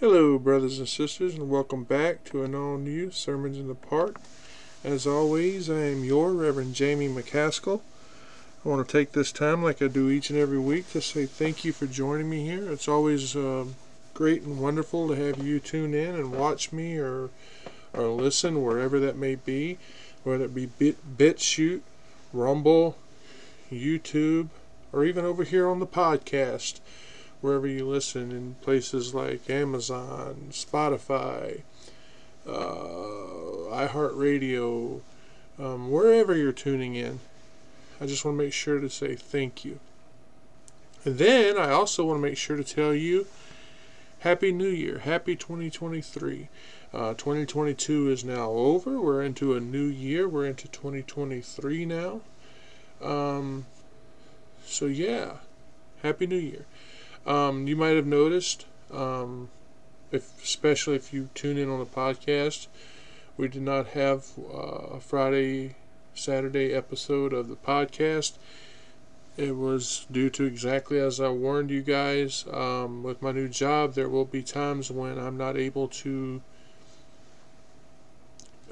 Hello, brothers and sisters, and welcome back to an all new Sermons in the Park. As always, I am your Reverend Jamie McCaskill. I want to take this time, like I do each and every week, to say thank you for joining me here. It's always uh, great and wonderful to have you tune in and watch me or or listen wherever that may be, whether it be Bit, BitChute, Rumble, YouTube, or even over here on the podcast wherever you listen in places like Amazon, Spotify, uh, iHeartRadio, um, wherever you're tuning in. I just want to make sure to say thank you. And then I also want to make sure to tell you Happy New Year, Happy 2023. Uh, 2022 is now over. We're into a new year. We're into 2023 now. Um, so, yeah, Happy New Year. Um, you might have noticed, um, if especially if you tune in on the podcast, we did not have uh, a Friday, Saturday episode of the podcast. It was due to exactly as I warned you guys. Um, with my new job, there will be times when I'm not able to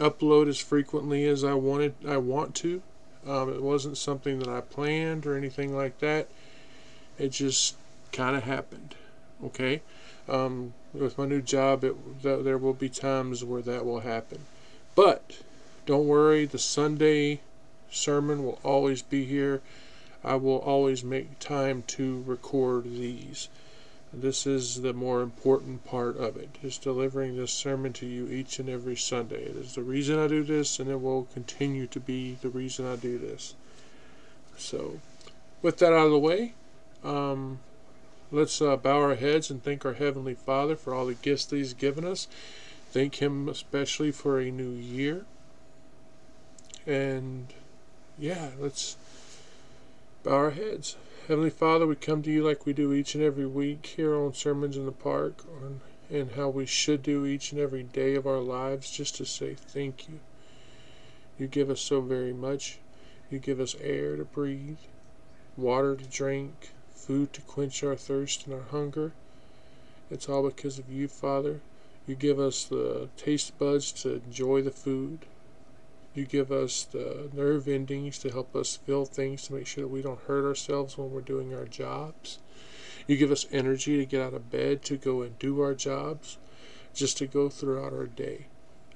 upload as frequently as I wanted. I want to. Um, it wasn't something that I planned or anything like that. It just kind of happened. Okay, um, with my new job, it, th- there will be times where that will happen, but don't worry. The Sunday sermon will always be here. I will always make time to record these. This is the more important part of it, is delivering this sermon to you each and every Sunday. It is the reason I do this, and it will continue to be the reason I do this. So, with that out of the way, um, Let's uh, bow our heads and thank our Heavenly Father for all the gifts that He's given us. Thank Him especially for a new year. And yeah, let's bow our heads. Heavenly Father, we come to you like we do each and every week here on Sermons in the Park on, and how we should do each and every day of our lives just to say thank you. You give us so very much. You give us air to breathe, water to drink, food to quench our thirst and our hunger. It's all because of you, Father. You give us the taste buds to enjoy the food. You give us the nerve endings to help us feel things to make sure that we don't hurt ourselves when we're doing our jobs. You give us energy to get out of bed to go and do our jobs, just to go throughout our day.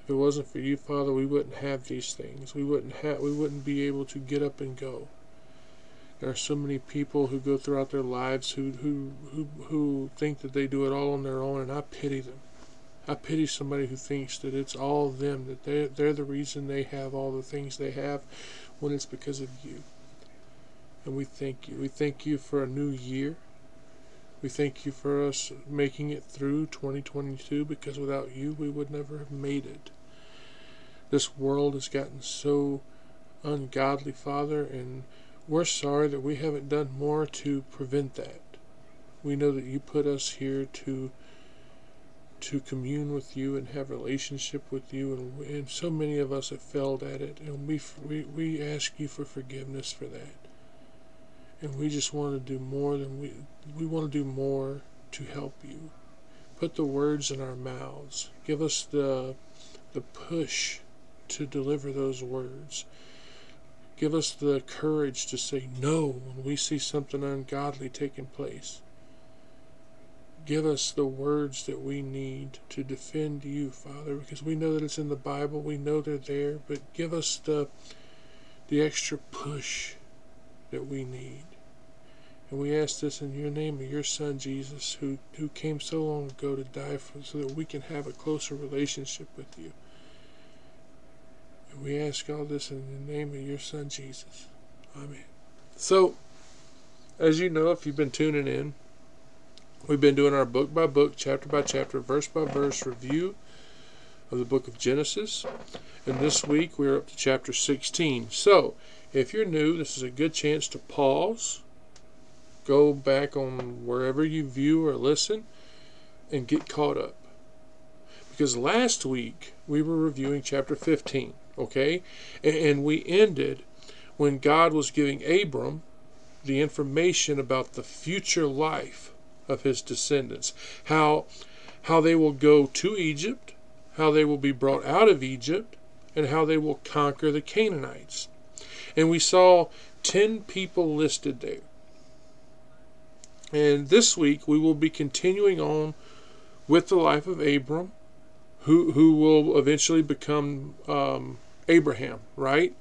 If it wasn't for you, Father, we wouldn't have these things. We wouldn't have we wouldn't be able to get up and go. There are so many people who go throughout their lives who who who who think that they do it all on their own, and I pity them. I pity somebody who thinks that it's all them, that they they're the reason they have all the things they have, when it's because of you. And we thank you. We thank you for a new year. We thank you for us making it through 2022 because without you, we would never have made it. This world has gotten so ungodly, Father, and we're sorry that we haven't done more to prevent that. We know that you put us here to to commune with you and have relationship with you, and, and so many of us have failed at it, and we, we we ask you for forgiveness for that. And we just want to do more than we we want to do more to help you. Put the words in our mouths. Give us the the push to deliver those words. Give us the courage to say no when we see something ungodly taking place. Give us the words that we need to defend you, Father, because we know that it's in the Bible. We know they're there, but give us the the extra push that we need. And we ask this in your name of your Son Jesus, who, who came so long ago to die for so that we can have a closer relationship with you. And we ask all this in the name of your Son, Jesus. Amen. So, as you know, if you've been tuning in, we've been doing our book by book, chapter by chapter, verse by verse review of the book of Genesis. And this week we're up to chapter 16. So, if you're new, this is a good chance to pause, go back on wherever you view or listen, and get caught up. Because last week we were reviewing chapter 15. Okay? And we ended when God was giving Abram the information about the future life of his descendants. How how they will go to Egypt, how they will be brought out of Egypt, and how they will conquer the Canaanites. And we saw 10 people listed there. And this week we will be continuing on with the life of Abram, who, who will eventually become um, Abraham, right?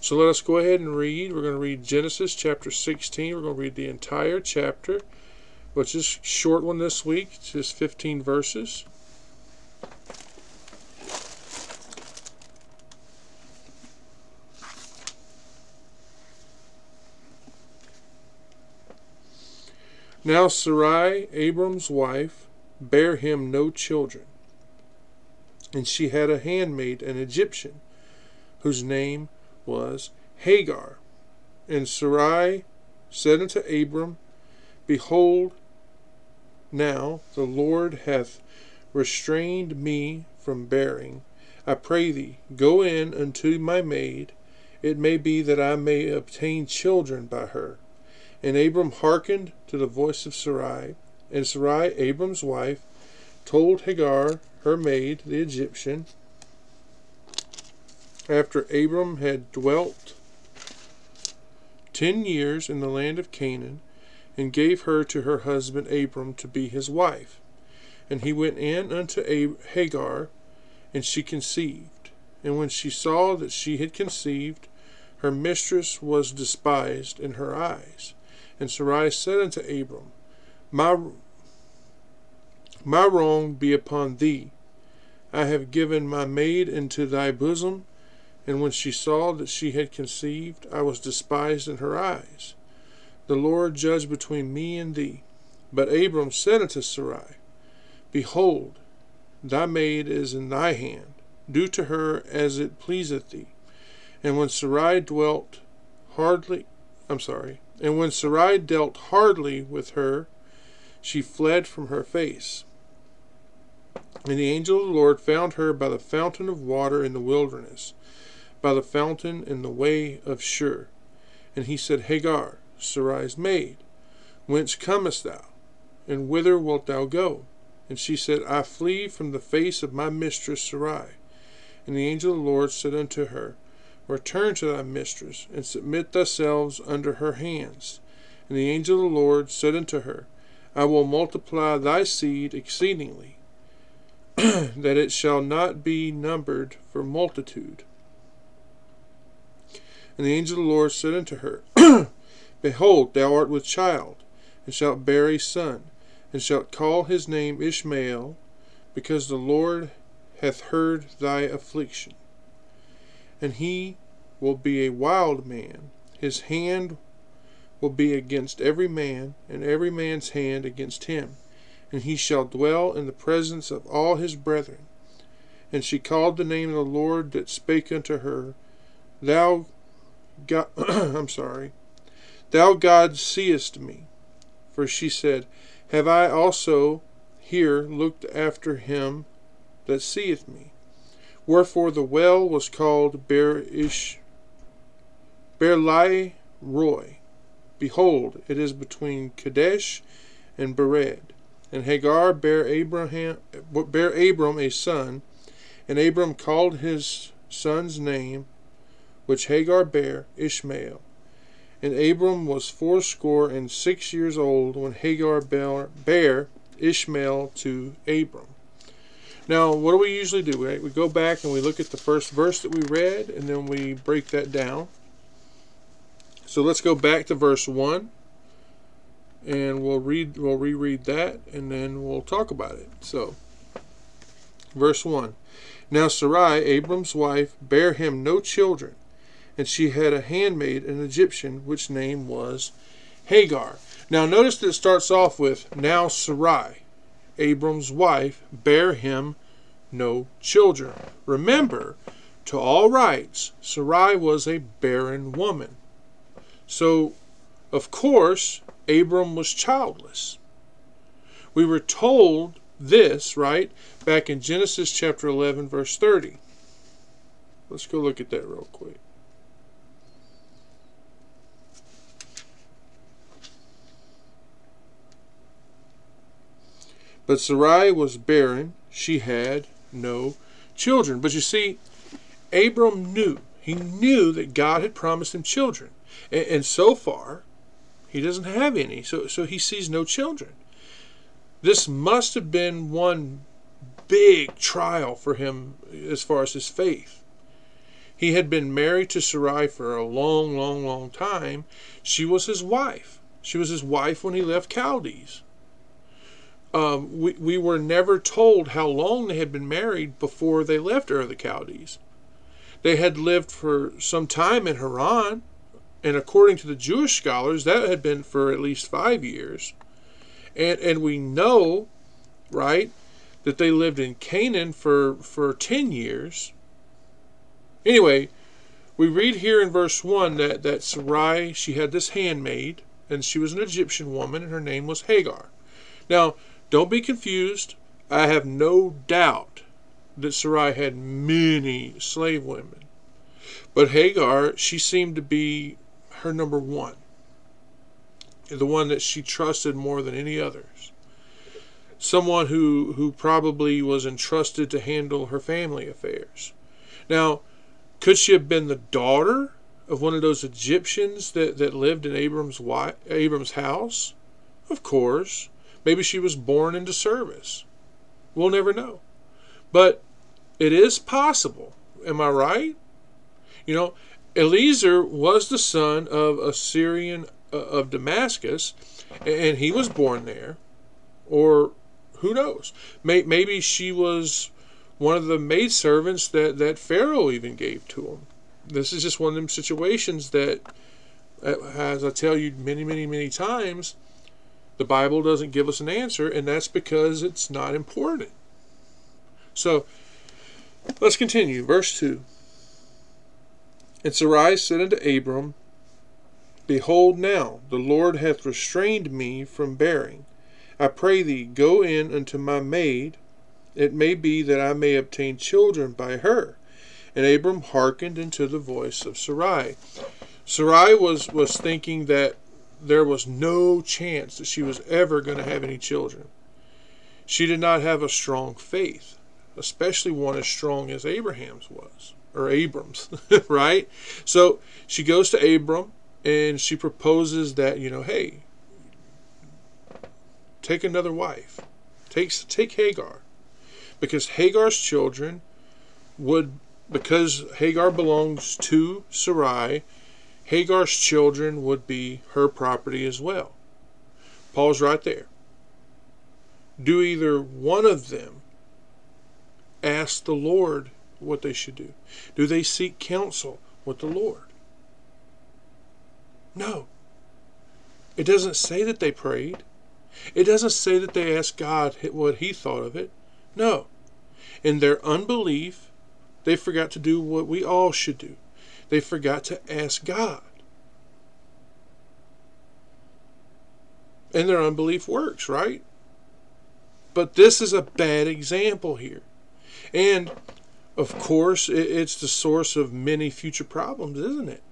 So let us go ahead and read. We're going to read Genesis chapter 16. We're going to read the entire chapter, which is short one this week, it's just 15 verses. Now Sarai, Abram's wife, bare him no children. And she had a handmaid, an Egyptian, whose name was Hagar. And Sarai said unto Abram, Behold, now the Lord hath restrained me from bearing. I pray thee, go in unto my maid. It may be that I may obtain children by her. And Abram hearkened to the voice of Sarai. And Sarai, Abram's wife, told Hagar, her maid, the Egyptian, after Abram had dwelt ten years in the land of Canaan, and gave her to her husband Abram to be his wife. And he went in unto Hagar, and she conceived. And when she saw that she had conceived, her mistress was despised in her eyes. And Sarai said unto Abram, My, my wrong be upon thee. I have given my maid into thy bosom, and when she saw that she had conceived, I was despised in her eyes. The Lord judge between me and thee. But Abram said unto Sarai, Behold, thy maid is in thy hand. Do to her as it pleaseth thee. And when Sarai dwelt hardly, I'm sorry, and when Sarai dealt hardly with her, she fled from her face. And the angel of the Lord found her by the fountain of water in the wilderness by the fountain in the way of Shur. And he said, Hagar, Sarai's maid, whence comest thou? And whither wilt thou go? And she said, I flee from the face of my mistress Sarai. And the angel of the Lord said unto her, Return to thy mistress, and submit thyself under her hands. And the angel of the Lord said unto her, I will multiply thy seed exceedingly, that it shall not be numbered for multitude. And the angel of the Lord said unto her, Behold, thou art with child, and shalt bear a son, and shalt call his name Ishmael, because the Lord hath heard thy affliction. And he will be a wild man, his hand will be against every man, and every man's hand against him, and he shall dwell in the presence of all his brethren. And she called the name of the Lord that spake unto her, Thou God, I'm sorry, Thou God seest me. For she said, Have I also here looked after him that seeth me? Wherefore the well was called Berish, Berlai Roy. Behold, it is between Kadesh and Bered. And Hagar bare Abraham bare Abram a son, and Abram called his son's name which Hagar bare, Ishmael. And Abram was fourscore and six years old when Hagar bare Ishmael to Abram. Now, what do we usually do? Right? We go back and we look at the first verse that we read, and then we break that down. So let's go back to verse 1, and we'll read, we'll reread that, and then we'll talk about it. So, verse 1. Now Sarai, Abram's wife, bare him no children, and she had a handmaid, an Egyptian, which name was Hagar. Now notice that it starts off with, Now Sarai, Abram's wife, bare him no children. Remember, to all rights, Sarai was a barren woman. So, of course, Abram was childless. We were told this, right, back in Genesis chapter 11, verse 30. Let's go look at that real quick. But Sarai was barren, she had no children. But you see, Abram knew. He knew that God had promised him children. And, and so far, he doesn't have any. So, so he sees no children. This must have been one big trial for him as far as his faith. He had been married to Sarai for a long, long, long time. She was his wife. She was his wife when he left Chaldees. Um, we, we were never told how long they had been married before they left Ur of the Chaldees. They had lived for some time in Haran, and according to the Jewish scholars, that had been for at least five years. And, and we know, right, that they lived in Canaan for, for 10 years. Anyway, we read here in verse 1 that, that Sarai, she had this handmaid, and she was an Egyptian woman, and her name was Hagar. Now, don't be confused. I have no doubt that Sarai had many slave women. But Hagar, she seemed to be her number one, the one that she trusted more than any others. Someone who, who probably was entrusted to handle her family affairs. Now, could she have been the daughter of one of those Egyptians that, that lived in Abram's wife, Abram's house? Of course. Maybe she was born into service. We'll never know. But it is possible. Am I right? You know, Eliezer was the son of a Syrian uh, of Damascus, and he was born there. Or who knows? Maybe she was one of the maidservants that, that Pharaoh even gave to him. This is just one of them situations that, uh, as I tell you many, many, many times, the Bible doesn't give us an answer, and that's because it's not important. So, let's continue. Verse 2. And Sarai said unto Abram, Behold, now the Lord hath restrained me from bearing. I pray thee, go in unto my maid. It may be that I may obtain children by her. And Abram hearkened unto the voice of Sarai. Sarai was, was thinking that there was no chance that she was ever going to have any children. She did not have a strong faith, especially one as strong as Abraham's was, or Abram's, right? So she goes to Abram and she proposes that, you know, hey, take another wife. Take, take Hagar. Because Hagar's children would, because Hagar belongs to Sarai, Hagar's children would be her property as well. Paul's right there. Do either one of them ask the Lord what they should do? Do they seek counsel with the Lord? No. It doesn't say that they prayed. It doesn't say that they asked God what He thought of it. No. In their unbelief, they forgot to do what we all should do they forgot to ask God. And their unbelief works, right? But this is a bad example here. And, of course, it's the source of many future problems, isn't it?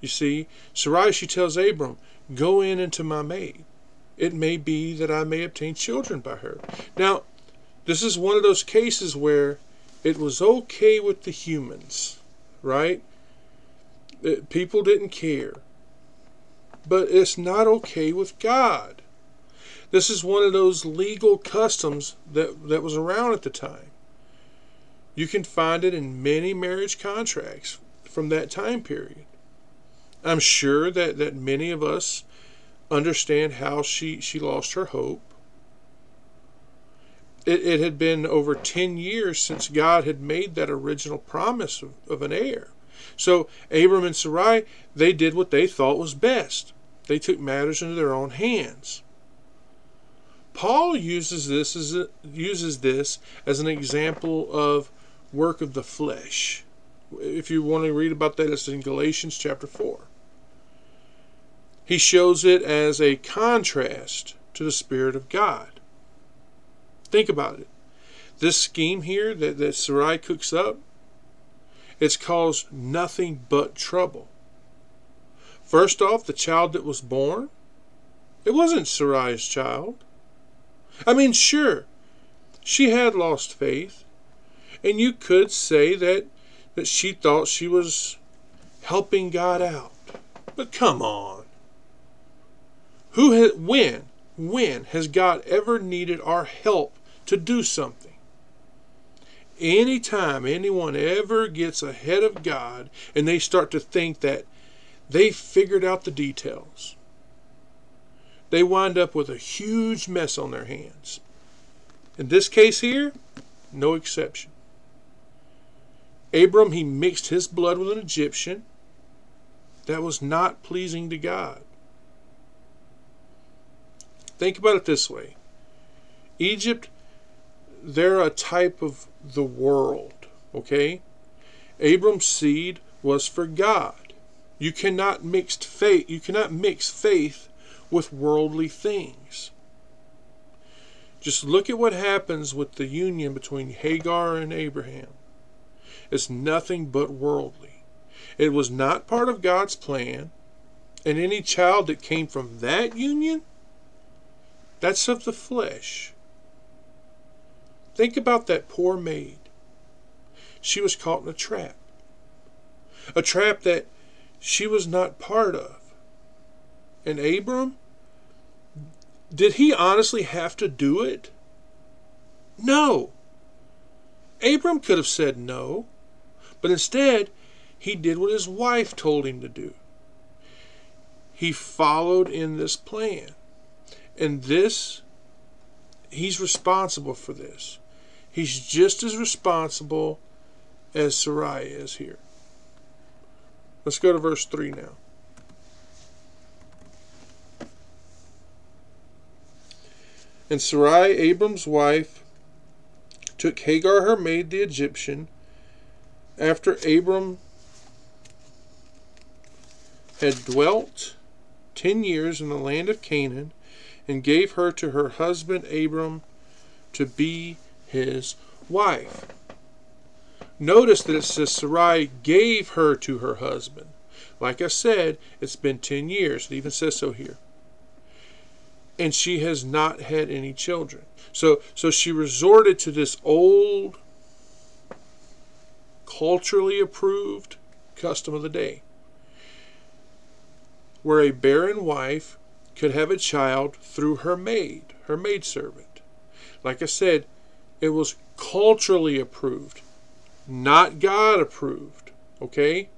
You see, Sarai, she tells Abram, Go in into my maid. It may be that I may obtain children by her. Now, this is one of those cases where it was okay with the humans right? It, people didn't care. But it's not okay with God. This is one of those legal customs that, that was around at the time. You can find it in many marriage contracts from that time period. I'm sure that, that many of us understand how she, she lost her hope. It, it had been over 10 years since God had made that original promise of, of an heir. So Abram and Sarai, they did what they thought was best. They took matters into their own hands. Paul uses this as a, uses this as an example of work of the flesh. If you want to read about that, it's in Galatians chapter 4. He shows it as a contrast to the Spirit of God. Think about it. This scheme here that, that Sarai cooks up, it's caused nothing but trouble. First off, the child that was born, it wasn't Sarai's child. I mean, sure, she had lost faith, and you could say that that she thought she was helping God out. But come on. Who has, when, when has God ever needed our help to do something? Anytime anyone ever gets ahead of God and they start to think that they figured out the details, they wind up with a huge mess on their hands. In this case here, no exception. Abram, he mixed his blood with an Egyptian. That was not pleasing to God. Think about it this way Egypt, they're a type of the world, okay? Abram's seed was for God. You cannot mix faith, you cannot mix faith with worldly things. Just look at what happens with the union between Hagar and Abraham. It's nothing but worldly. It was not part of God's plan, and any child that came from that union, that's of the flesh. Think about that poor maid. She was caught in a trap. A trap that she was not part of. And Abram, did he honestly have to do it? No. Abram could have said no, but instead, he did what his wife told him to do. He followed in this plan. And this, he's responsible for this. He's just as responsible as Sarai is here. Let's go to verse 3 now. And Sarai, Abram's wife, took Hagar, her maid, the Egyptian, after Abram had dwelt ten years in the land of Canaan, and gave her to her husband Abram to be his wife. Notice that it says Sarai gave her to her husband. Like I said, it's been 10 years. It even says so here. And she has not had any children. So, so she resorted to this old, culturally approved custom of the day where a barren wife could have a child through her maid, her maidservant. Like I said, it was culturally approved, not God approved. Okay?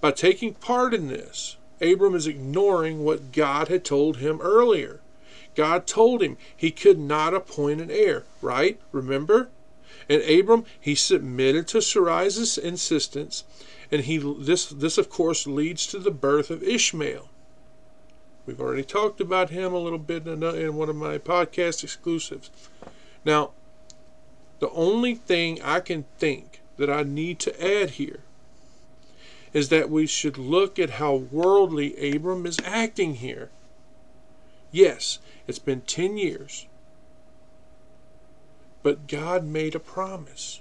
By taking part in this, Abram is ignoring what God had told him earlier. God told him he could not appoint an heir, right? Remember? And Abram, he submitted to Sarai's insistence, and he this this of course leads to the birth of Ishmael. We've already talked about him a little bit in, uh, in one of my podcast exclusives. Now, the only thing I can think that I need to add here is that we should look at how worldly Abram is acting here. Yes, it's been 10 years. But God made a promise.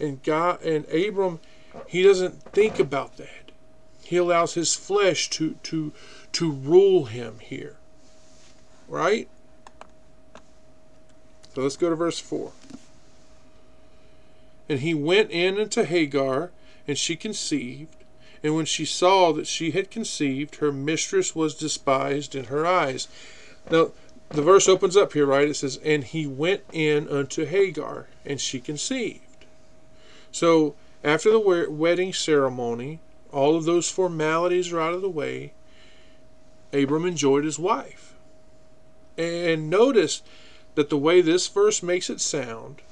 And God and Abram he doesn't think about that. He allows his flesh to to to rule him here. Right? So let's go to verse 4. And he went in unto Hagar, and she conceived. And when she saw that she had conceived, her mistress was despised in her eyes. Now, the verse opens up here, right? It says, And he went in unto Hagar, and she conceived. So, after the wedding ceremony, all of those formalities are out of the way. Abram enjoyed his wife. And notice that the way this verse makes it sound,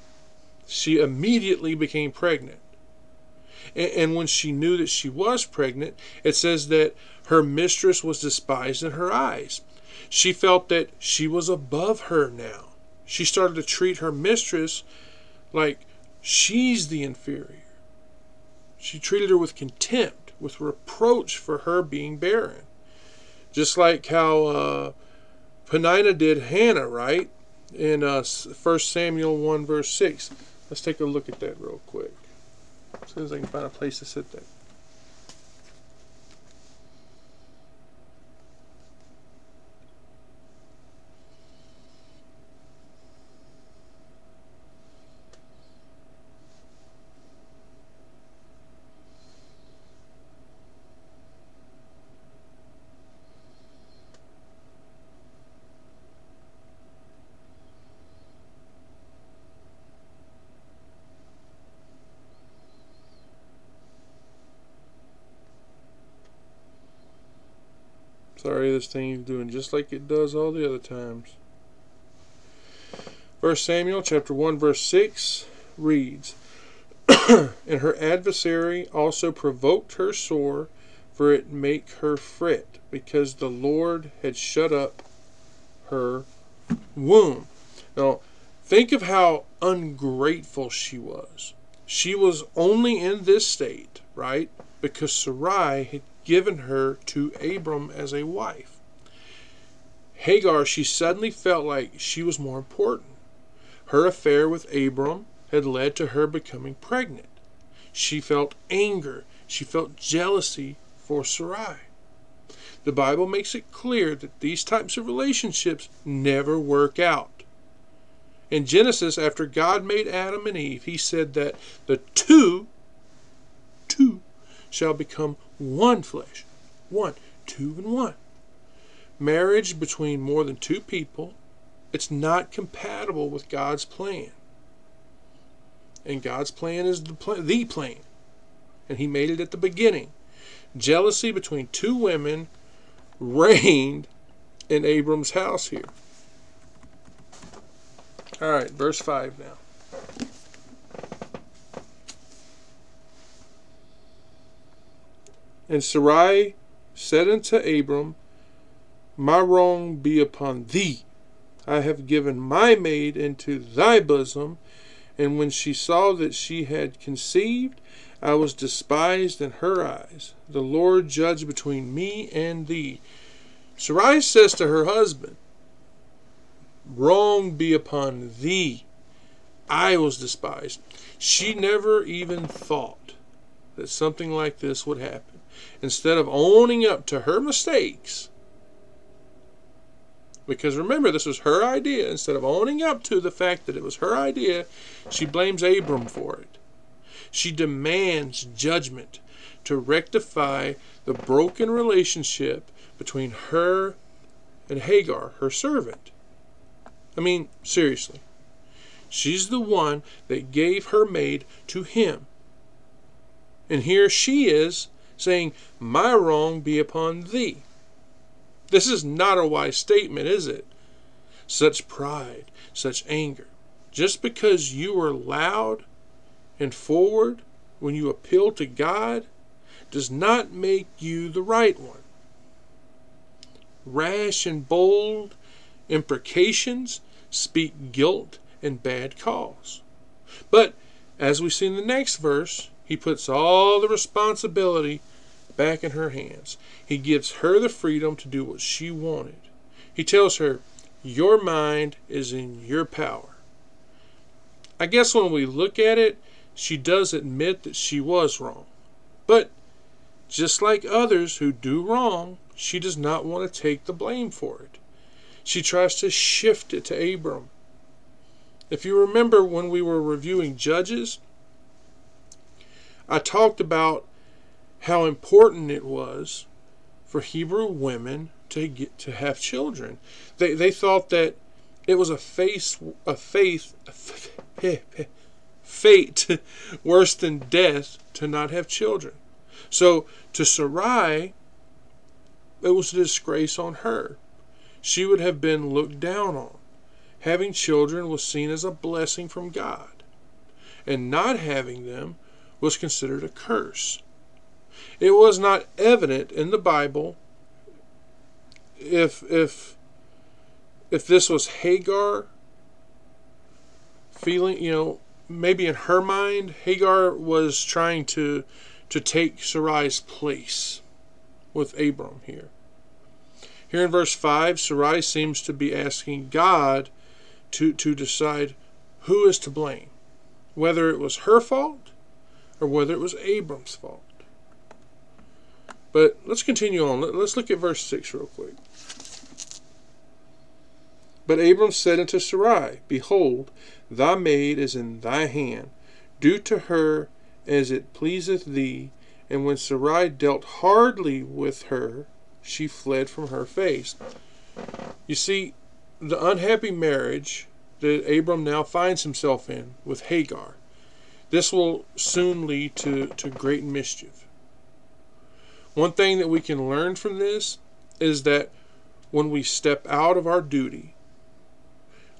she immediately became pregnant. And when she knew that she was pregnant, it says that her mistress was despised in her eyes. She felt that she was above her now. She started to treat her mistress like she's the inferior. She treated her with contempt, with reproach for her being barren. Just like how uh, Penina did Hannah, right? In uh, 1 Samuel 1, verse 6. Let's take a look at that real quick. As soon as I can find a place to sit there. Sorry, this thing doing just like it does all the other times. First Samuel chapter 1 verse 6 reads, And her adversary also provoked her sore, for it make her fret, because the Lord had shut up her womb. Now, think of how ungrateful she was. She was only in this state, right? Because Sarai had given her to Abram as a wife. Hagar, she suddenly felt like she was more important. Her affair with Abram had led to her becoming pregnant. She felt anger. She felt jealousy for Sarai. The Bible makes it clear that these types of relationships never work out. In Genesis, after God made Adam and Eve, he said that the two, two, shall become one flesh. One, two and one. Marriage between more than two people, it's not compatible with God's plan. And God's plan is the plan, the plan. And he made it at the beginning. Jealousy between two women reigned in Abram's house here. All right, verse 5 now. And Sarai said unto Abram, My wrong be upon thee. I have given my maid into thy bosom. And when she saw that she had conceived, I was despised in her eyes. The Lord judge between me and thee. Sarai says to her husband, Wrong be upon thee. I was despised. She never even thought that something like this would happen. Instead of owning up to her mistakes, because remember, this was her idea. Instead of owning up to the fact that it was her idea, she blames Abram for it. She demands judgment to rectify the broken relationship between her and Hagar, her servant. I mean, seriously. She's the one that gave her maid to him. And here she is saying, My wrong be upon thee. This is not a wise statement, is it? Such pride, such anger. Just because you are loud and forward when you appeal to God does not make you the right one. Rash and bold imprecations speak guilt and bad cause. But as we see in the next verse, he puts all the responsibility back in her hands. He gives her the freedom to do what she wanted. He tells her, Your mind is in your power. I guess when we look at it, she does admit that she was wrong. But just like others who do wrong, she does not want to take the blame for it. She tries to shift it to Abram. If you remember when we were reviewing Judges, I talked about how important it was for Hebrew women to get to have children. They they thought that it was a face a faith a fate worse than death to not have children. So to Sarai, it was a disgrace on her. She would have been looked down on. Having children was seen as a blessing from God, and not having them was considered a curse. It was not evident in the Bible if if if this was Hagar feeling, you know, maybe in her mind, Hagar was trying to to take Sarai's place with Abram here. Here in verse 5, Sarai seems to be asking God to, to decide who is to blame, whether it was her fault or whether it was Abram's fault. But let's continue on. Let's look at verse 6 real quick. But Abram said unto Sarai, Behold, thy maid is in thy hand. Do to her as it pleaseth thee. And when Sarai dealt hardly with her, she fled from her face. You see, the unhappy marriage that Abram now finds himself in with Hagar, this will soon lead to, to great mischief. One thing that we can learn from this is that when we step out of our duty,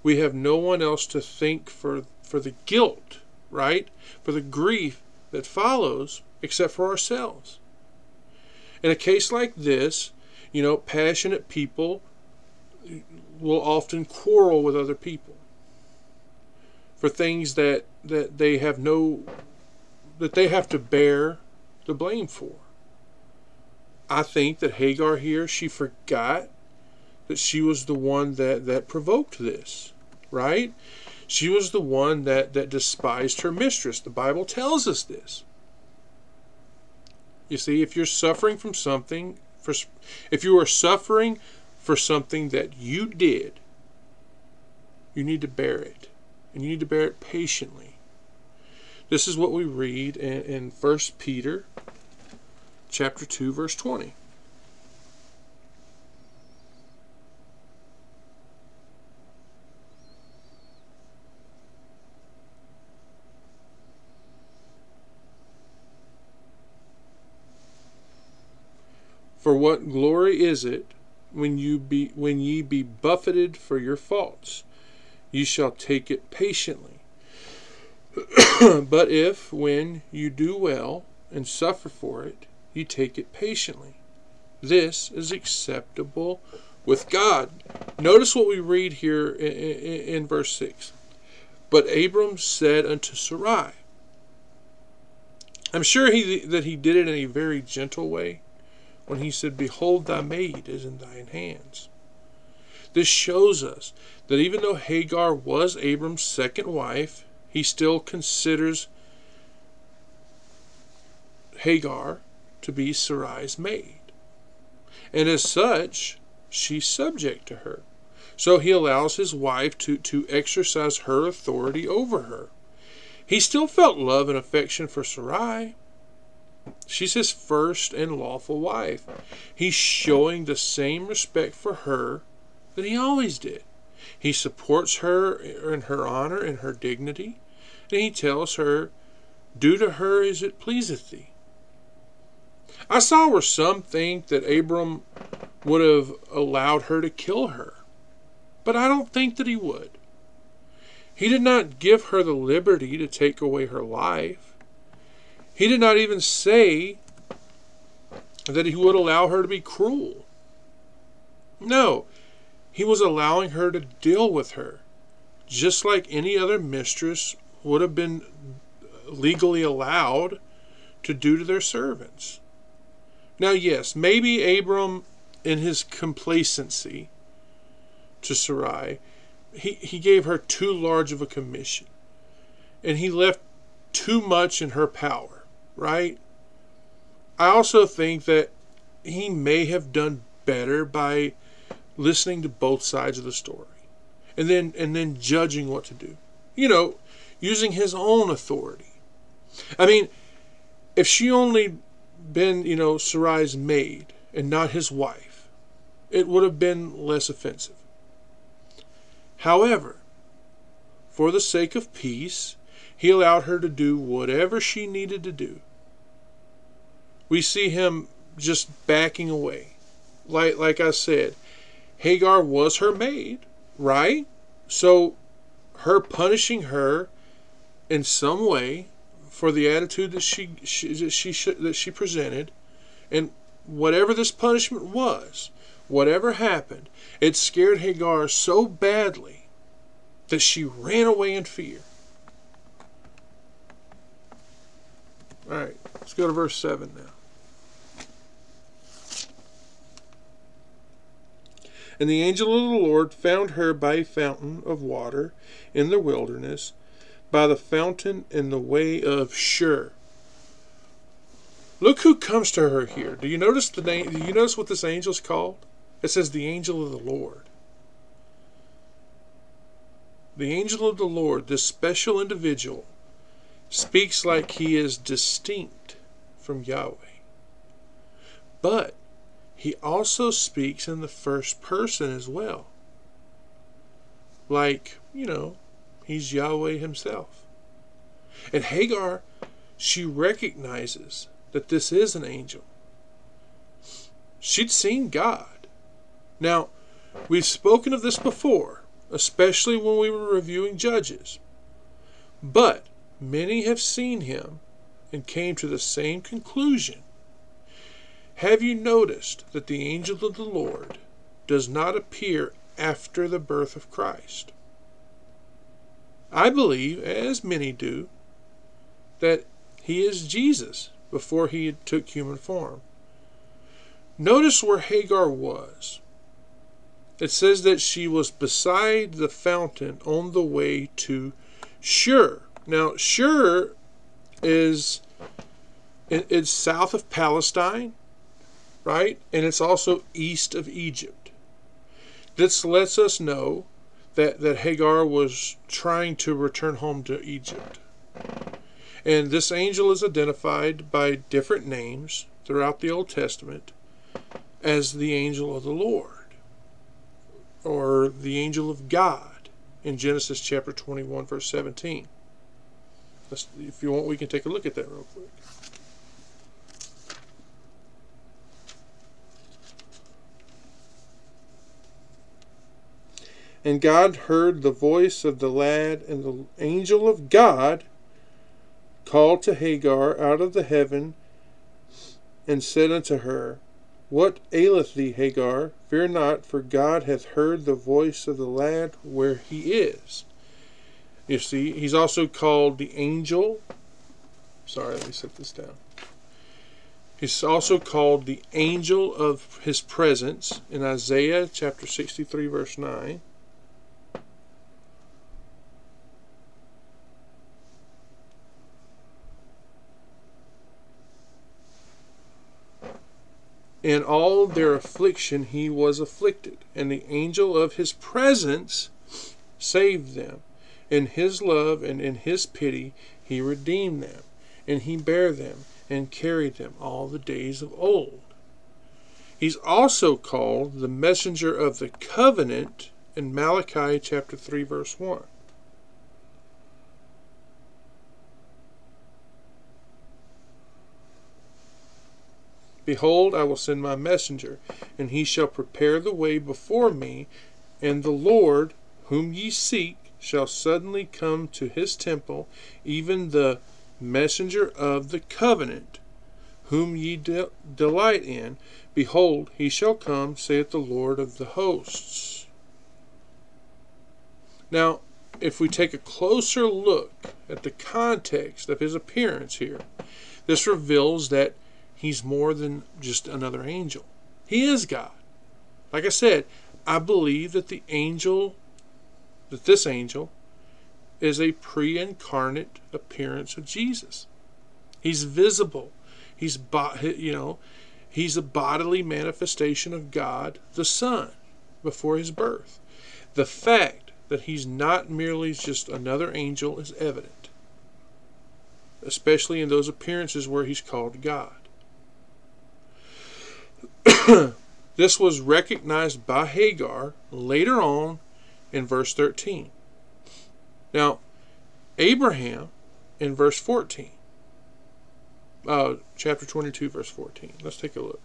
we have no one else to think for, for the guilt, right? For the grief that follows except for ourselves. In a case like this, you know, passionate people will often quarrel with other people for things that, that they have no that they have to bear the blame for. I think that Hagar here, she forgot that she was the one that, that provoked this, right? She was the one that, that despised her mistress. The Bible tells us this. You see, if you're suffering from something, for, if you are suffering for something that you did, you need to bear it. And you need to bear it patiently. This is what we read in, in 1 Peter chapter 2 verse 20. For what glory is it when you be when ye be buffeted for your faults? Ye shall take it patiently. but if, when you do well and suffer for it, you take it patiently. This is acceptable with God. Notice what we read here in, in, in verse 6. But Abram said unto Sarai, I'm sure he, that he did it in a very gentle way when he said, Behold, thy maid is in thine hands. This shows us that even though Hagar was Abram's second wife, he still considers Hagar to be Sarai's maid. And as such, she's subject to her. So he allows his wife to, to exercise her authority over her. He still felt love and affection for Sarai. She's his first and lawful wife. He's showing the same respect for her that he always did. He supports her in her honor and her dignity, and he tells her, Do to her as it pleaseth thee. I saw where some think that Abram would have allowed her to kill her, but I don't think that he would. He did not give her the liberty to take away her life. He did not even say that he would allow her to be cruel. No, he was allowing her to deal with her, just like any other mistress would have been legally allowed to do to their servants. Now, yes, maybe Abram, in his complacency to Sarai, he, he gave her too large of a commission. And he left too much in her power, right? I also think that he may have done better by listening to both sides of the story and then and then judging what to do. You know, using his own authority. I mean, if she only been, you know, Sarai's maid and not his wife, it would have been less offensive. However, for the sake of peace, he allowed her to do whatever she needed to do. We see him just backing away. Like like I said, Hagar was her maid, right? So her punishing her in some way for the attitude that she, she that she that she presented, and whatever this punishment was, whatever happened, it scared Hagar so badly that she ran away in fear. All right, let's go to verse 7 now. And the angel of the Lord found her by a fountain of water in the wilderness by the fountain in the way of Shur. Look who comes to her here. Do you notice the name? Do you notice what this angel is called? It says the angel of the Lord. The angel of the Lord, this special individual, speaks like he is distinct from Yahweh. But he also speaks in the first person as well. Like, you know, He's Yahweh himself. And Hagar, she recognizes that this is an angel. She'd seen God. Now, we've spoken of this before, especially when we were reviewing Judges. But many have seen him and came to the same conclusion. Have you noticed that the angel of the Lord does not appear after the birth of Christ? I believe, as many do, that he is Jesus before he took human form. Notice where Hagar was. It says that she was beside the fountain on the way to Shur. Now, Shur is it's south of Palestine, right? And it's also east of Egypt. This lets us know that, that Hagar was trying to return home to Egypt. And this angel is identified by different names throughout the Old Testament as the angel of the Lord or the angel of God in Genesis chapter 21, verse 17. Let's, if you want, we can take a look at that real quick. And God heard the voice of the lad, and the angel of God called to Hagar out of the heaven, and said unto her, What aileth thee, Hagar? Fear not, for God hath heard the voice of the lad where he is. You see, he's also called the angel. Sorry, let me set this down. He's also called the angel of his presence in Isaiah chapter 63, verse 9. In all their affliction he was afflicted, and the angel of his presence saved them. In his love and in his pity he redeemed them, and he bare them and carried them all the days of old. He's also called the messenger of the covenant in Malachi chapter 3 verse 1. Behold, I will send my messenger, and he shall prepare the way before me, and the Lord, whom ye seek, shall suddenly come to his temple, even the messenger of the covenant, whom ye de- delight in. Behold, he shall come, saith the Lord of the hosts. Now, if we take a closer look at the context of his appearance here, this reveals that He's more than just another angel. He is God. Like I said, I believe that the angel, that this angel, is a pre incarnate appearance of Jesus. He's visible. He's, you know, he's a bodily manifestation of God the Son before his birth. The fact that he's not merely just another angel is evident, especially in those appearances where he's called God. this was recognized by Hagar later on in verse 13. Now, Abraham in verse 14, uh, chapter 22, verse 14. Let's take a look.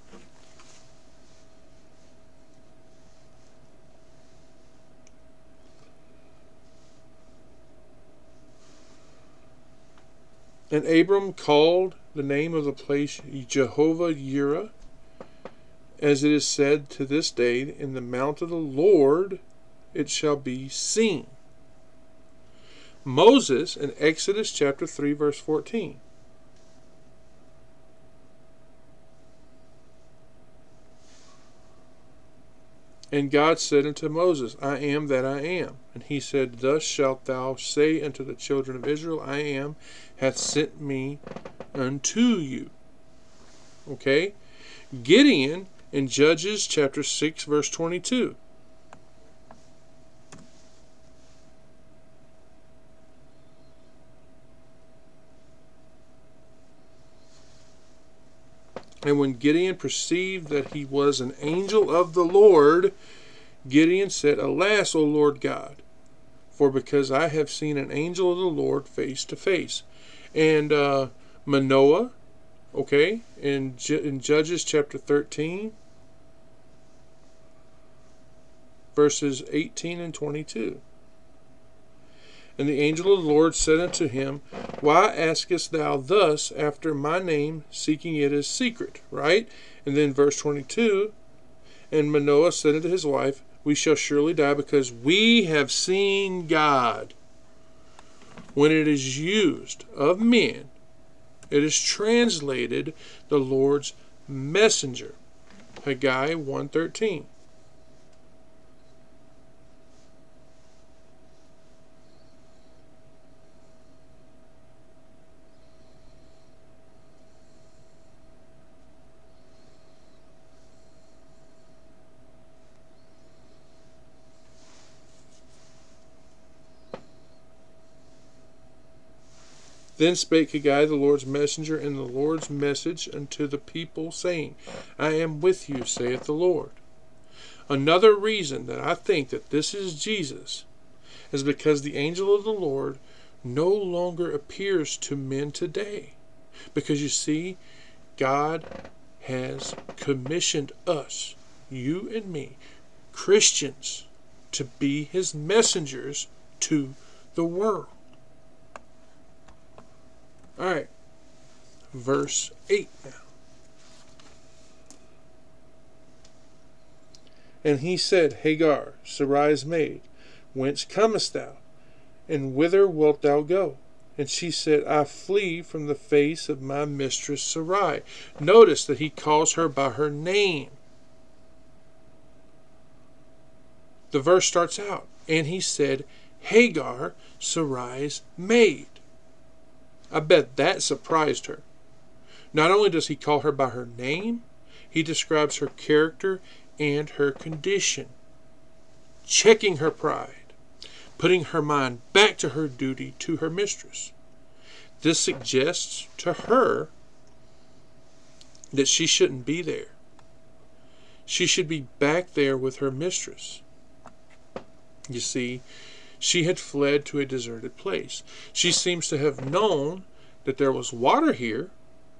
And Abram called the name of the place Jehovah Yireh, as it is said to this day, In the mount of the Lord it shall be seen. Moses in Exodus chapter 3, verse 14. And God said unto Moses, I am that I am. And he said, Thus shalt thou say unto the children of Israel, I am, hath sent me unto you. Okay? Gideon in Judges chapter 6 verse 22. And when Gideon perceived that he was an angel of the Lord, Gideon said, Alas, O Lord God, for because I have seen an angel of the Lord face to face. And uh, Manoah Okay, in, in Judges chapter 13, verses 18 and 22. And the angel of the Lord said unto him, Why askest thou thus after my name, seeking it as secret? Right? And then verse 22 And Manoah said unto his wife, We shall surely die because we have seen God. When it is used of men, it is translated the Lord's messenger. Haggai 113. Then spake Haggai the Lord's messenger in the Lord's message unto the people, saying, I am with you, saith the Lord. Another reason that I think that this is Jesus is because the angel of the Lord no longer appears to men today. Because you see, God has commissioned us, you and me, Christians, to be his messengers to the world. All right. Verse 8 now. And he said, Hagar, Sarai's maid, whence comest thou? And whither wilt thou go? And she said, I flee from the face of my mistress Sarai. Notice that he calls her by her name. The verse starts out, and he said, Hagar, Sarai's maid. I bet that surprised her. Not only does he call her by her name, he describes her character and her condition, checking her pride, putting her mind back to her duty to her mistress. This suggests to her that she shouldn't be there. She should be back there with her mistress. You see, she had fled to a deserted place. She seems to have known that there was water here,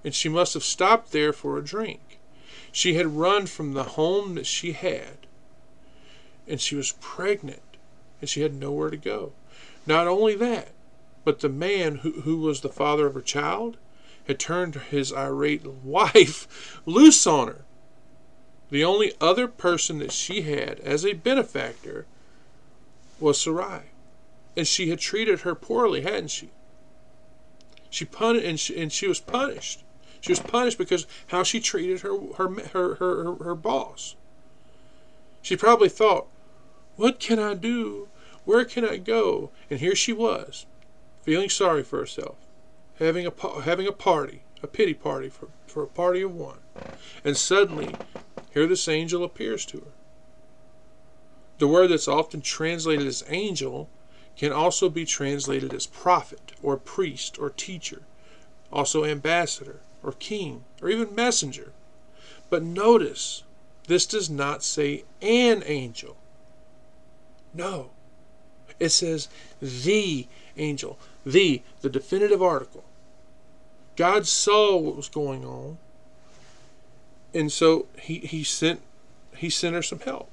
and she must have stopped there for a drink. She had run from the home that she had, and she was pregnant, and she had nowhere to go. Not only that, but the man who, who was the father of her child had turned his irate wife loose on her. The only other person that she had as a benefactor was Sarai. And she had treated her poorly, hadn't she? She punished, and she, and she was punished. She was punished because how she treated her her her her, her boss. She probably thought, "What can I do? Where can I go?" And here she was, feeling sorry for herself, having a having a party, a pity party for for a party of one, and suddenly, here this angel appears to her. The word that's often translated as angel can also be translated as prophet or priest or teacher, also ambassador or king or even messenger. But notice, this does not say an angel. No. It says the angel, the, the definitive article. God saw what was going on, and so he, he sent he sent her some help.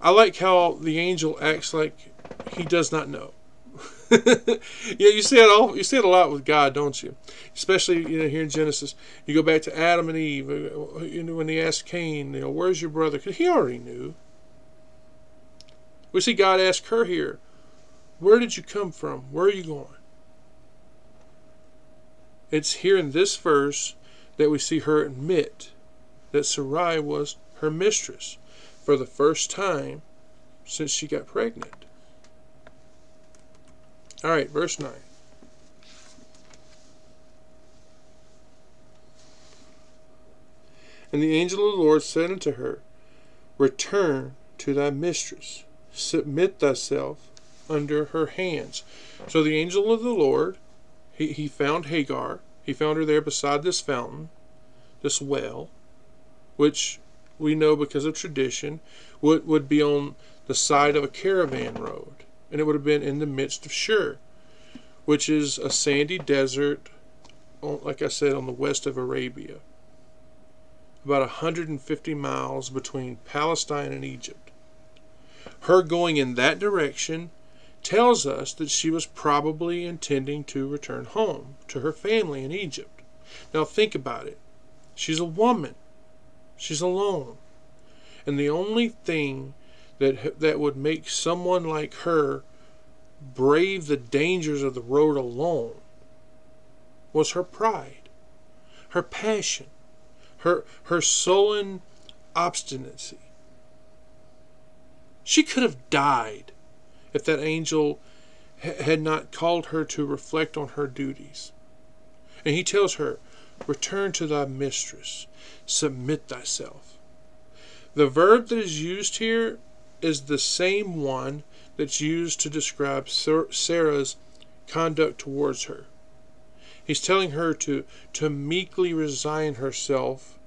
I like how the angel acts like he does not know. yeah, you see it all. You see it a lot with God, don't you? Especially you know here in Genesis, you go back to Adam and Eve. Uh, you know when he asked Cain, you know, "Where's your brother?" Because he already knew. We see God ask her here, "Where did you come from? Where are you going?" It's here in this verse that we see her admit that Sarai was her mistress for the first time since she got pregnant. All right, verse 9. And the angel of the Lord said unto her, Return to thy mistress, submit thyself under her hands. So the angel of the Lord, he, he found Hagar. He found her there beside this fountain, this well, which we know because of tradition would, would be on the side of a caravan road and it would have been in the midst of Shur, which is a sandy desert, like I said, on the west of Arabia. About 150 miles between Palestine and Egypt. her going in that direction tells us that she was probably intending to return home to her family in Egypt. Now, think about it. She's a woman, she's alone. And the only thing that, that would make someone like her brave the dangers of the road alone was her pride, her passion, her, her sullen obstinacy. She could have died if that angel had not called her to reflect on her duties. And he tells her, Return to thy mistress, submit thyself. The verb that is used here is the same one that's used to describe Sarah's conduct towards her. He's telling her to, to meekly resign herself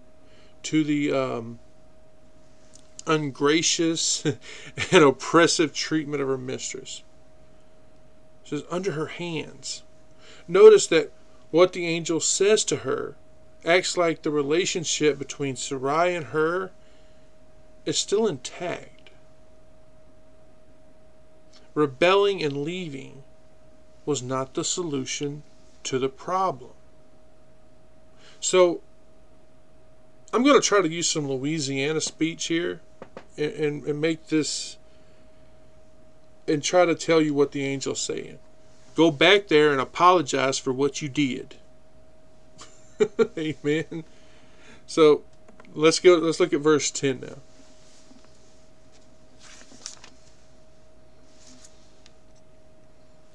to the um, ungracious and oppressive treatment of her mistress. She says, under her hands. Notice that what the angel says to her acts like the relationship between Sarai and her is still intact. Rebelling and leaving was not the solution to the problem. So, I'm going to try to use some Louisiana speech here and, and, and make this and try to tell you what the angel's saying. Go back there and apologize for what you did. Amen. So let's go let's look at verse 10 now.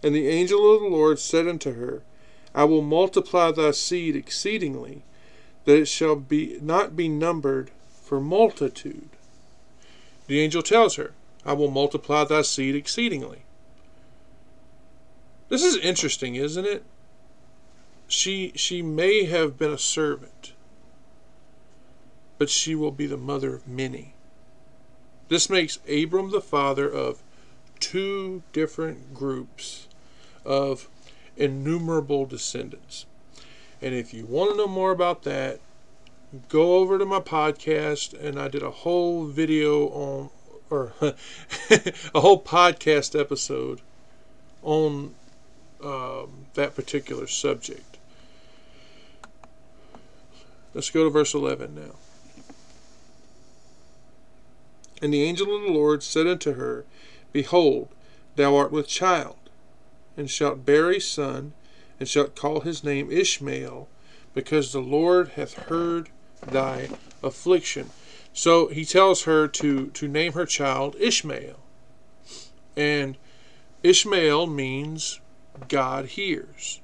And the angel of the Lord said unto her, I will multiply thy seed exceedingly, that it shall be not be numbered for multitude. The angel tells her, I will multiply thy seed exceedingly. This is interesting, isn't it? She she may have been a servant, but she will be the mother of many. This makes Abram the father of two different groups of innumerable descendants. And if you want to know more about that, go over to my podcast and I did a whole video on or a whole podcast episode on um, that particular subject. Let's go to verse 11 now. And the angel of the Lord said unto her, Behold, thou art with child, and shalt bear a son, and shalt call his name Ishmael, because the Lord hath heard thy affliction. So he tells her to, to name her child Ishmael. And Ishmael means God hears.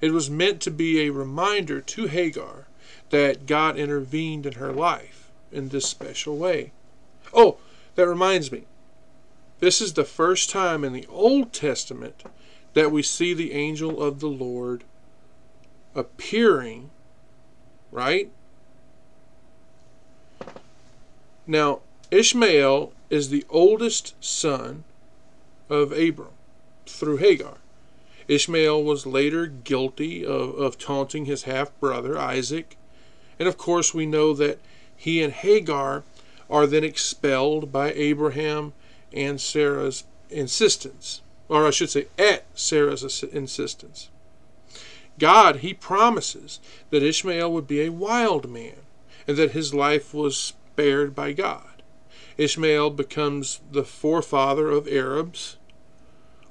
It was meant to be a reminder to Hagar that God intervened in her life in this special way. Oh, that reminds me. This is the first time in the Old Testament that we see the angel of the Lord appearing, right? Now, Ishmael is the oldest son of Abram through Hagar. Ishmael was later guilty of, of taunting his half brother Isaac. And of course, we know that he and Hagar are then expelled by Abraham and Sarah's insistence. Or I should say, at Sarah's insistence. God, he promises that Ishmael would be a wild man and that his life was spared by God. Ishmael becomes the forefather of Arabs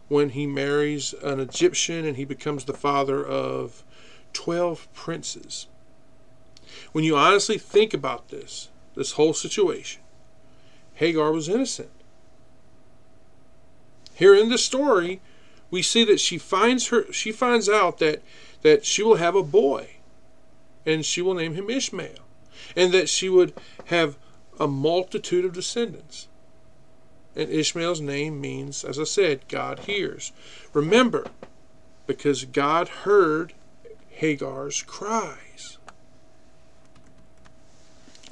when he marries an Egyptian and he becomes the father of 12 princes. When you honestly think about this, this whole situation, Hagar was innocent. Here in the story, we see that she finds her she finds out that that she will have a boy and she will name him Ishmael and that she would have a multitude of descendants. And Ishmael's name means, as I said, God hears. Remember, because God heard Hagar's cries.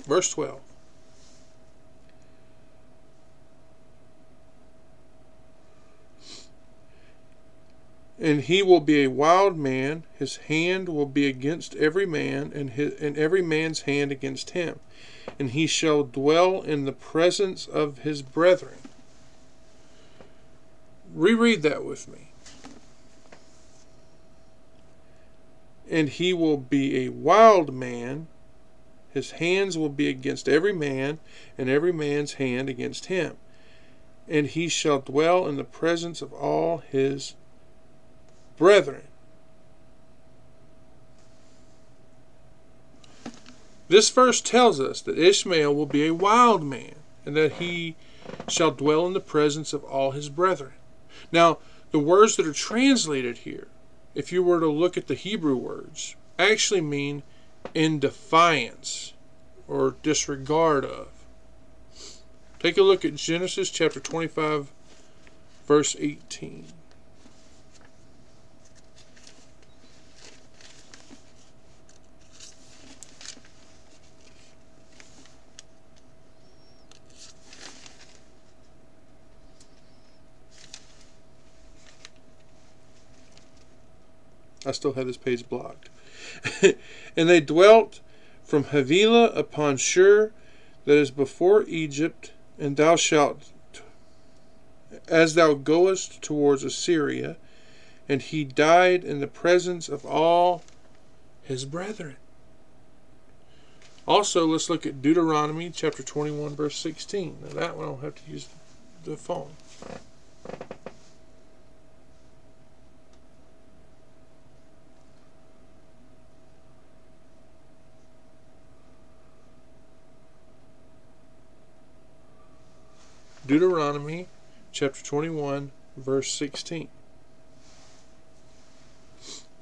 Verse 12. And he will be a wild man, his hand will be against every man, and, his, and every man's hand against him. And he shall dwell in the presence of his brethren. Reread that with me. And he will be a wild man. His hands will be against every man, and every man's hand against him. And he shall dwell in the presence of all his brethren. This verse tells us that Ishmael will be a wild man, and that he shall dwell in the presence of all his brethren. Now, the words that are translated here, if you were to look at the Hebrew words, actually mean in defiance or disregard of. Take a look at Genesis chapter 25, verse 18. I still have this page blocked. and they dwelt from Havilah upon Shur, that is before Egypt, and thou shalt, as thou goest towards Assyria, and he died in the presence of all his brethren. Also, let's look at Deuteronomy chapter 21, verse 16. Now, that one I'll have to use the phone. Deuteronomy chapter 21, verse 16.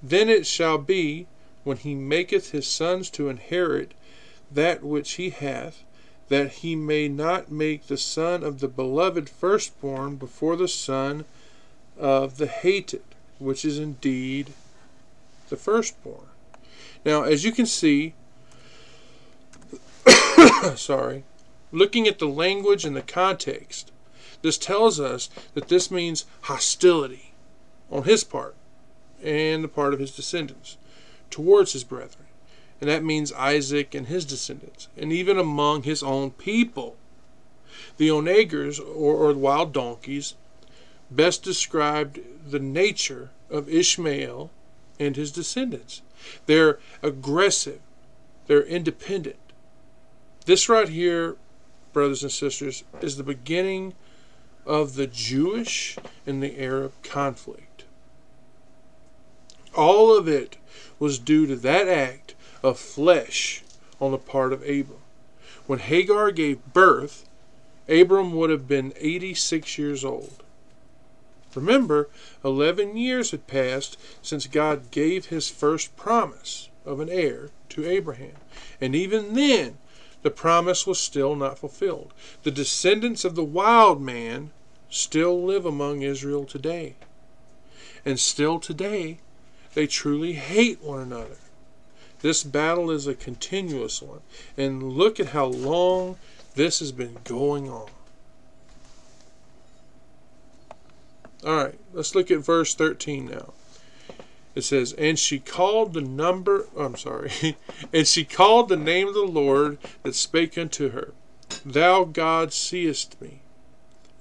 Then it shall be, when he maketh his sons to inherit that which he hath, that he may not make the son of the beloved firstborn before the son of the hated, which is indeed the firstborn. Now, as you can see, sorry, Looking at the language and the context, this tells us that this means hostility on his part and the part of his descendants towards his brethren. And that means Isaac and his descendants, and even among his own people. The onagers, or, or wild donkeys, best described the nature of Ishmael and his descendants. They're aggressive, they're independent. This right here brothers and sisters, is the beginning of the Jewish and the Arab conflict. All of it was due to that act of flesh on the part of Abram. When Hagar gave birth, Abram would have been 86 years old. Remember, 11 years had passed since God gave his first promise of an heir to Abraham. And even then, the promise was still not fulfilled. The descendants of the wild man still live among Israel today. And still today, they truly hate one another. This battle is a continuous one. And look at how long this has been going on. All right, let's look at verse 13 now. It says, And she called the number, oh, I'm sorry, and she called the name of the Lord that spake unto her, Thou God seest me.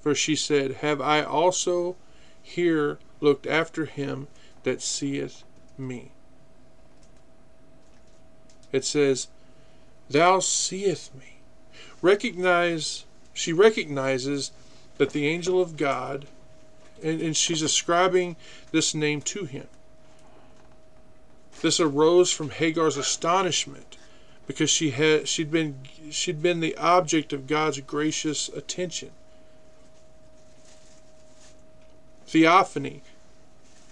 For she said, Have I also here looked after him that seeth me? It says, Thou seest me. Recognize, she recognizes that the angel of God, and, and she's ascribing this name to him. This arose from Hagar's astonishment because she had she'd been she'd been the object of God's gracious attention. Theophany,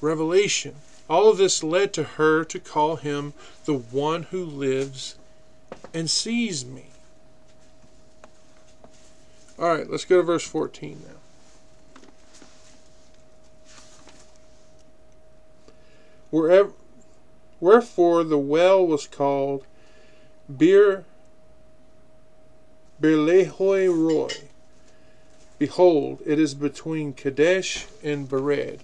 revelation, all of this led to her to call him the one who lives and sees me. All right, let's go to verse 14 now. Wherever Wherefore the well was called Bir Birlehoi Roy. Behold, it is between Kadesh and Bered.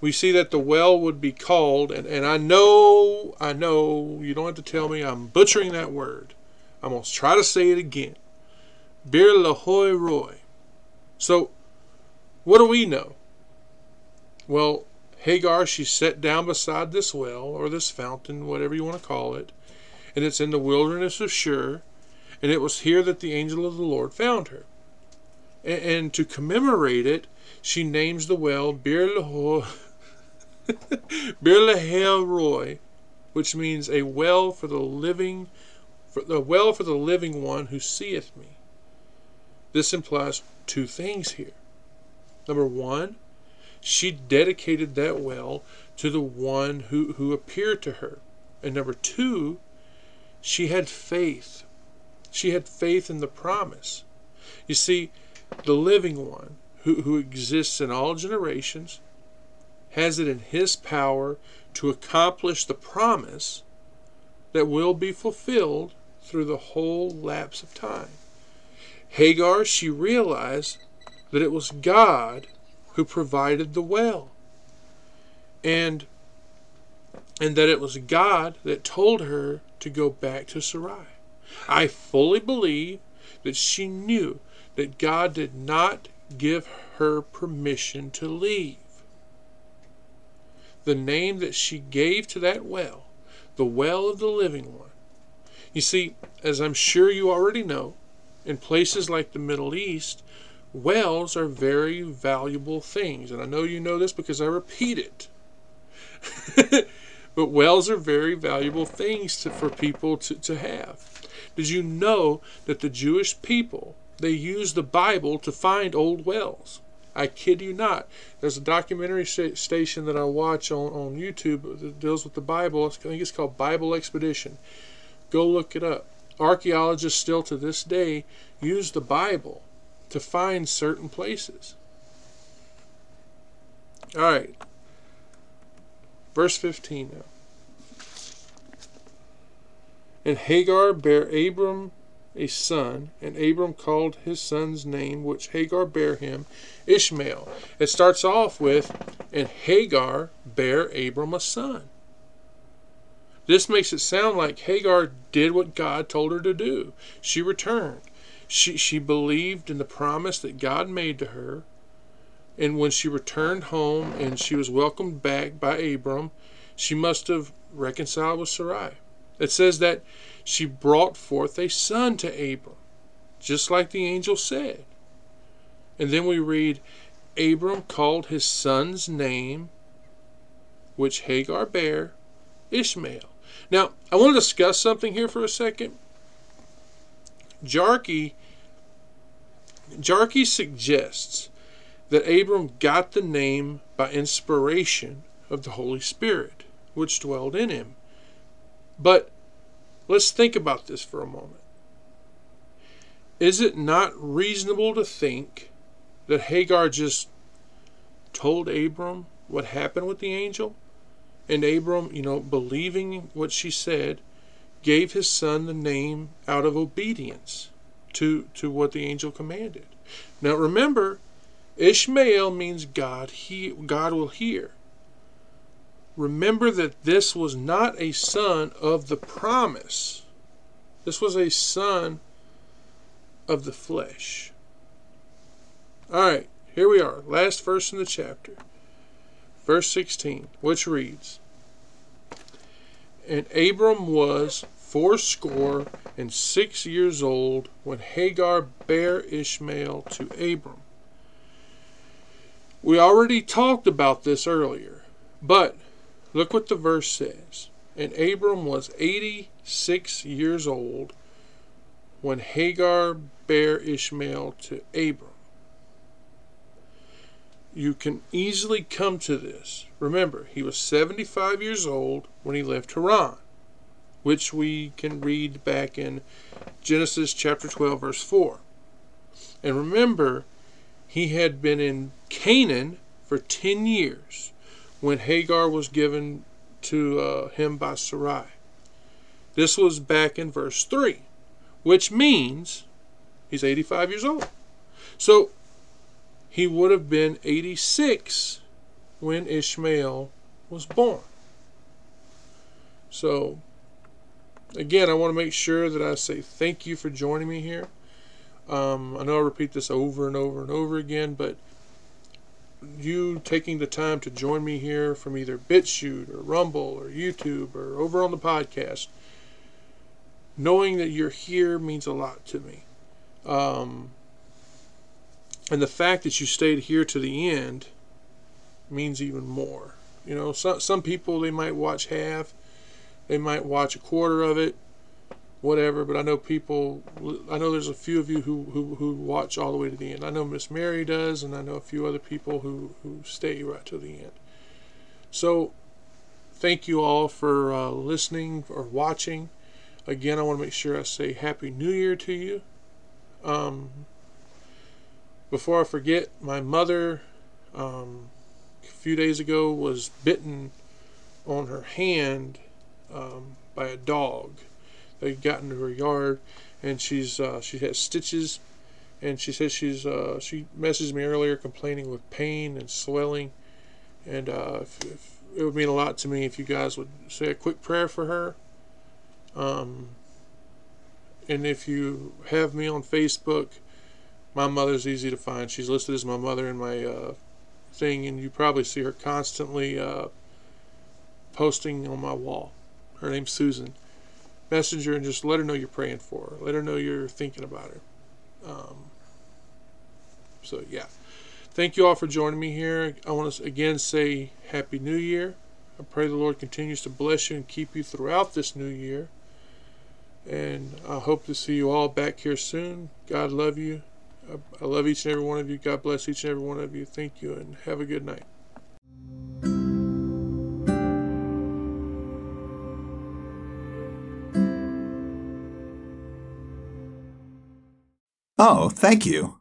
We see that the well would be called, and, and I know, I know, you don't have to tell me I'm butchering that word. I'm going to try to say it again. Bir Lahoi Roy. So, what do we know? Well, Hagar, she sat down beside this well, or this fountain, whatever you want to call it, and it's in the wilderness of Shur, and it was here that the angel of the Lord found her. And, and to commemorate it, she names the well Bir Lahel Roy, which means a well for the living, for the well for the living one who seeth me. This implies two things here. Number one, she dedicated that well to the one who, who appeared to her. And number two, she had faith. She had faith in the promise. You see, the living one who, who exists in all generations has it in his power to accomplish the promise that will be fulfilled through the whole lapse of time. Hagar, she realized that it was God who provided the well. And and that it was God that told her to go back to Sarai. I fully believe that she knew that God did not give her permission to leave. The name that she gave to that well, the well of the living one. You see, as I'm sure you already know, in places like the Middle East, wells are very valuable things. And I know you know this because I repeat it. but wells are very valuable things to, for people to, to have. Did you know that the Jewish people, they use the Bible to find old wells? I kid you not. There's a documentary sh- station that I watch on, on YouTube that deals with the Bible. I think it's called Bible Expedition. Go look it up archaeologists still to this day use the Bible to find certain places. All right. Verse 15 now. And Hagar bare Abram a son, and Abram called his son's name, which Hagar bare him, Ishmael. It starts off with, and Hagar bare Abram a son. This makes it sound like Hagar did what God told her to do. She returned. She, she believed in the promise that God made to her. And when she returned home and she was welcomed back by Abram, she must have reconciled with Sarai. It says that she brought forth a son to Abram, just like the angel said. And then we read, Abram called his son's name, which Hagar bare, Ishmael. Now, I want to discuss something here for a second. Jarchi, Jarchi suggests that Abram got the name by inspiration of the Holy Spirit, which dwelled in him. But let's think about this for a moment. Is it not reasonable to think that Hagar just told Abram what happened with the angel? And Abram, you know, believing what she said, gave his son the name out of obedience to, to what the angel commanded. Now remember, Ishmael means God, he, God will hear. Remember that this was not a son of the promise. This was a son of the flesh. All right, here we are. Last verse in the chapter verse 16, which reads, And Abram was fourscore and six years old when Hagar bare Ishmael to Abram. We already talked about this earlier, but look what the verse says. And Abram was 86 years old when Hagar bare Ishmael to Abram you can easily come to this. Remember, he was 75 years old when he left Haran, which we can read back in Genesis chapter 12, verse 4. And remember, he had been in Canaan for 10 years when Hagar was given to uh, him by Sarai. This was back in verse 3, which means he's 85 years old. So he would have been 86 when Ishmael was born. So, again, I want to make sure that I say thank you for joining me here. Um, I know I repeat this over and over and over again, but you taking the time to join me here from either BitChute or Rumble or YouTube or over on the podcast. Knowing that you're here means a lot to me. Um, and the fact that you stayed here to the end means even more. You know, some some people they might watch half, they might watch a quarter of it, whatever. But I know people. I know there's a few of you who who, who watch all the way to the end. I know Miss Mary does, and I know a few other people who who stay right to the end. So, thank you all for uh, listening or watching. Again, I want to make sure I say Happy New Year to you. Um, before I forget, my mother um, a few days ago was bitten on her hand um, by a dog. They got into her yard, and she's uh, she has stitches, and she says she's uh, she messaged me earlier complaining with pain and swelling, and uh, if, if it would mean a lot to me if you guys would say a quick prayer for her. Um, and if you have me on Facebook, my mother's easy to find. She's listed as my mother in my uh, thing, and you probably see her constantly uh, posting on my wall. Her name's Susan. Messenger and just let her know you're praying for her. Let her know you're thinking about her. Um, so, yeah. Thank you all for joining me here. I want to again say Happy New Year. I pray the Lord continues to bless you and keep you throughout this new year. And I hope to see you all back here soon. God love you. I love each and every one of you. God bless each and every one of you. Thank you and have a good night. Oh, thank you.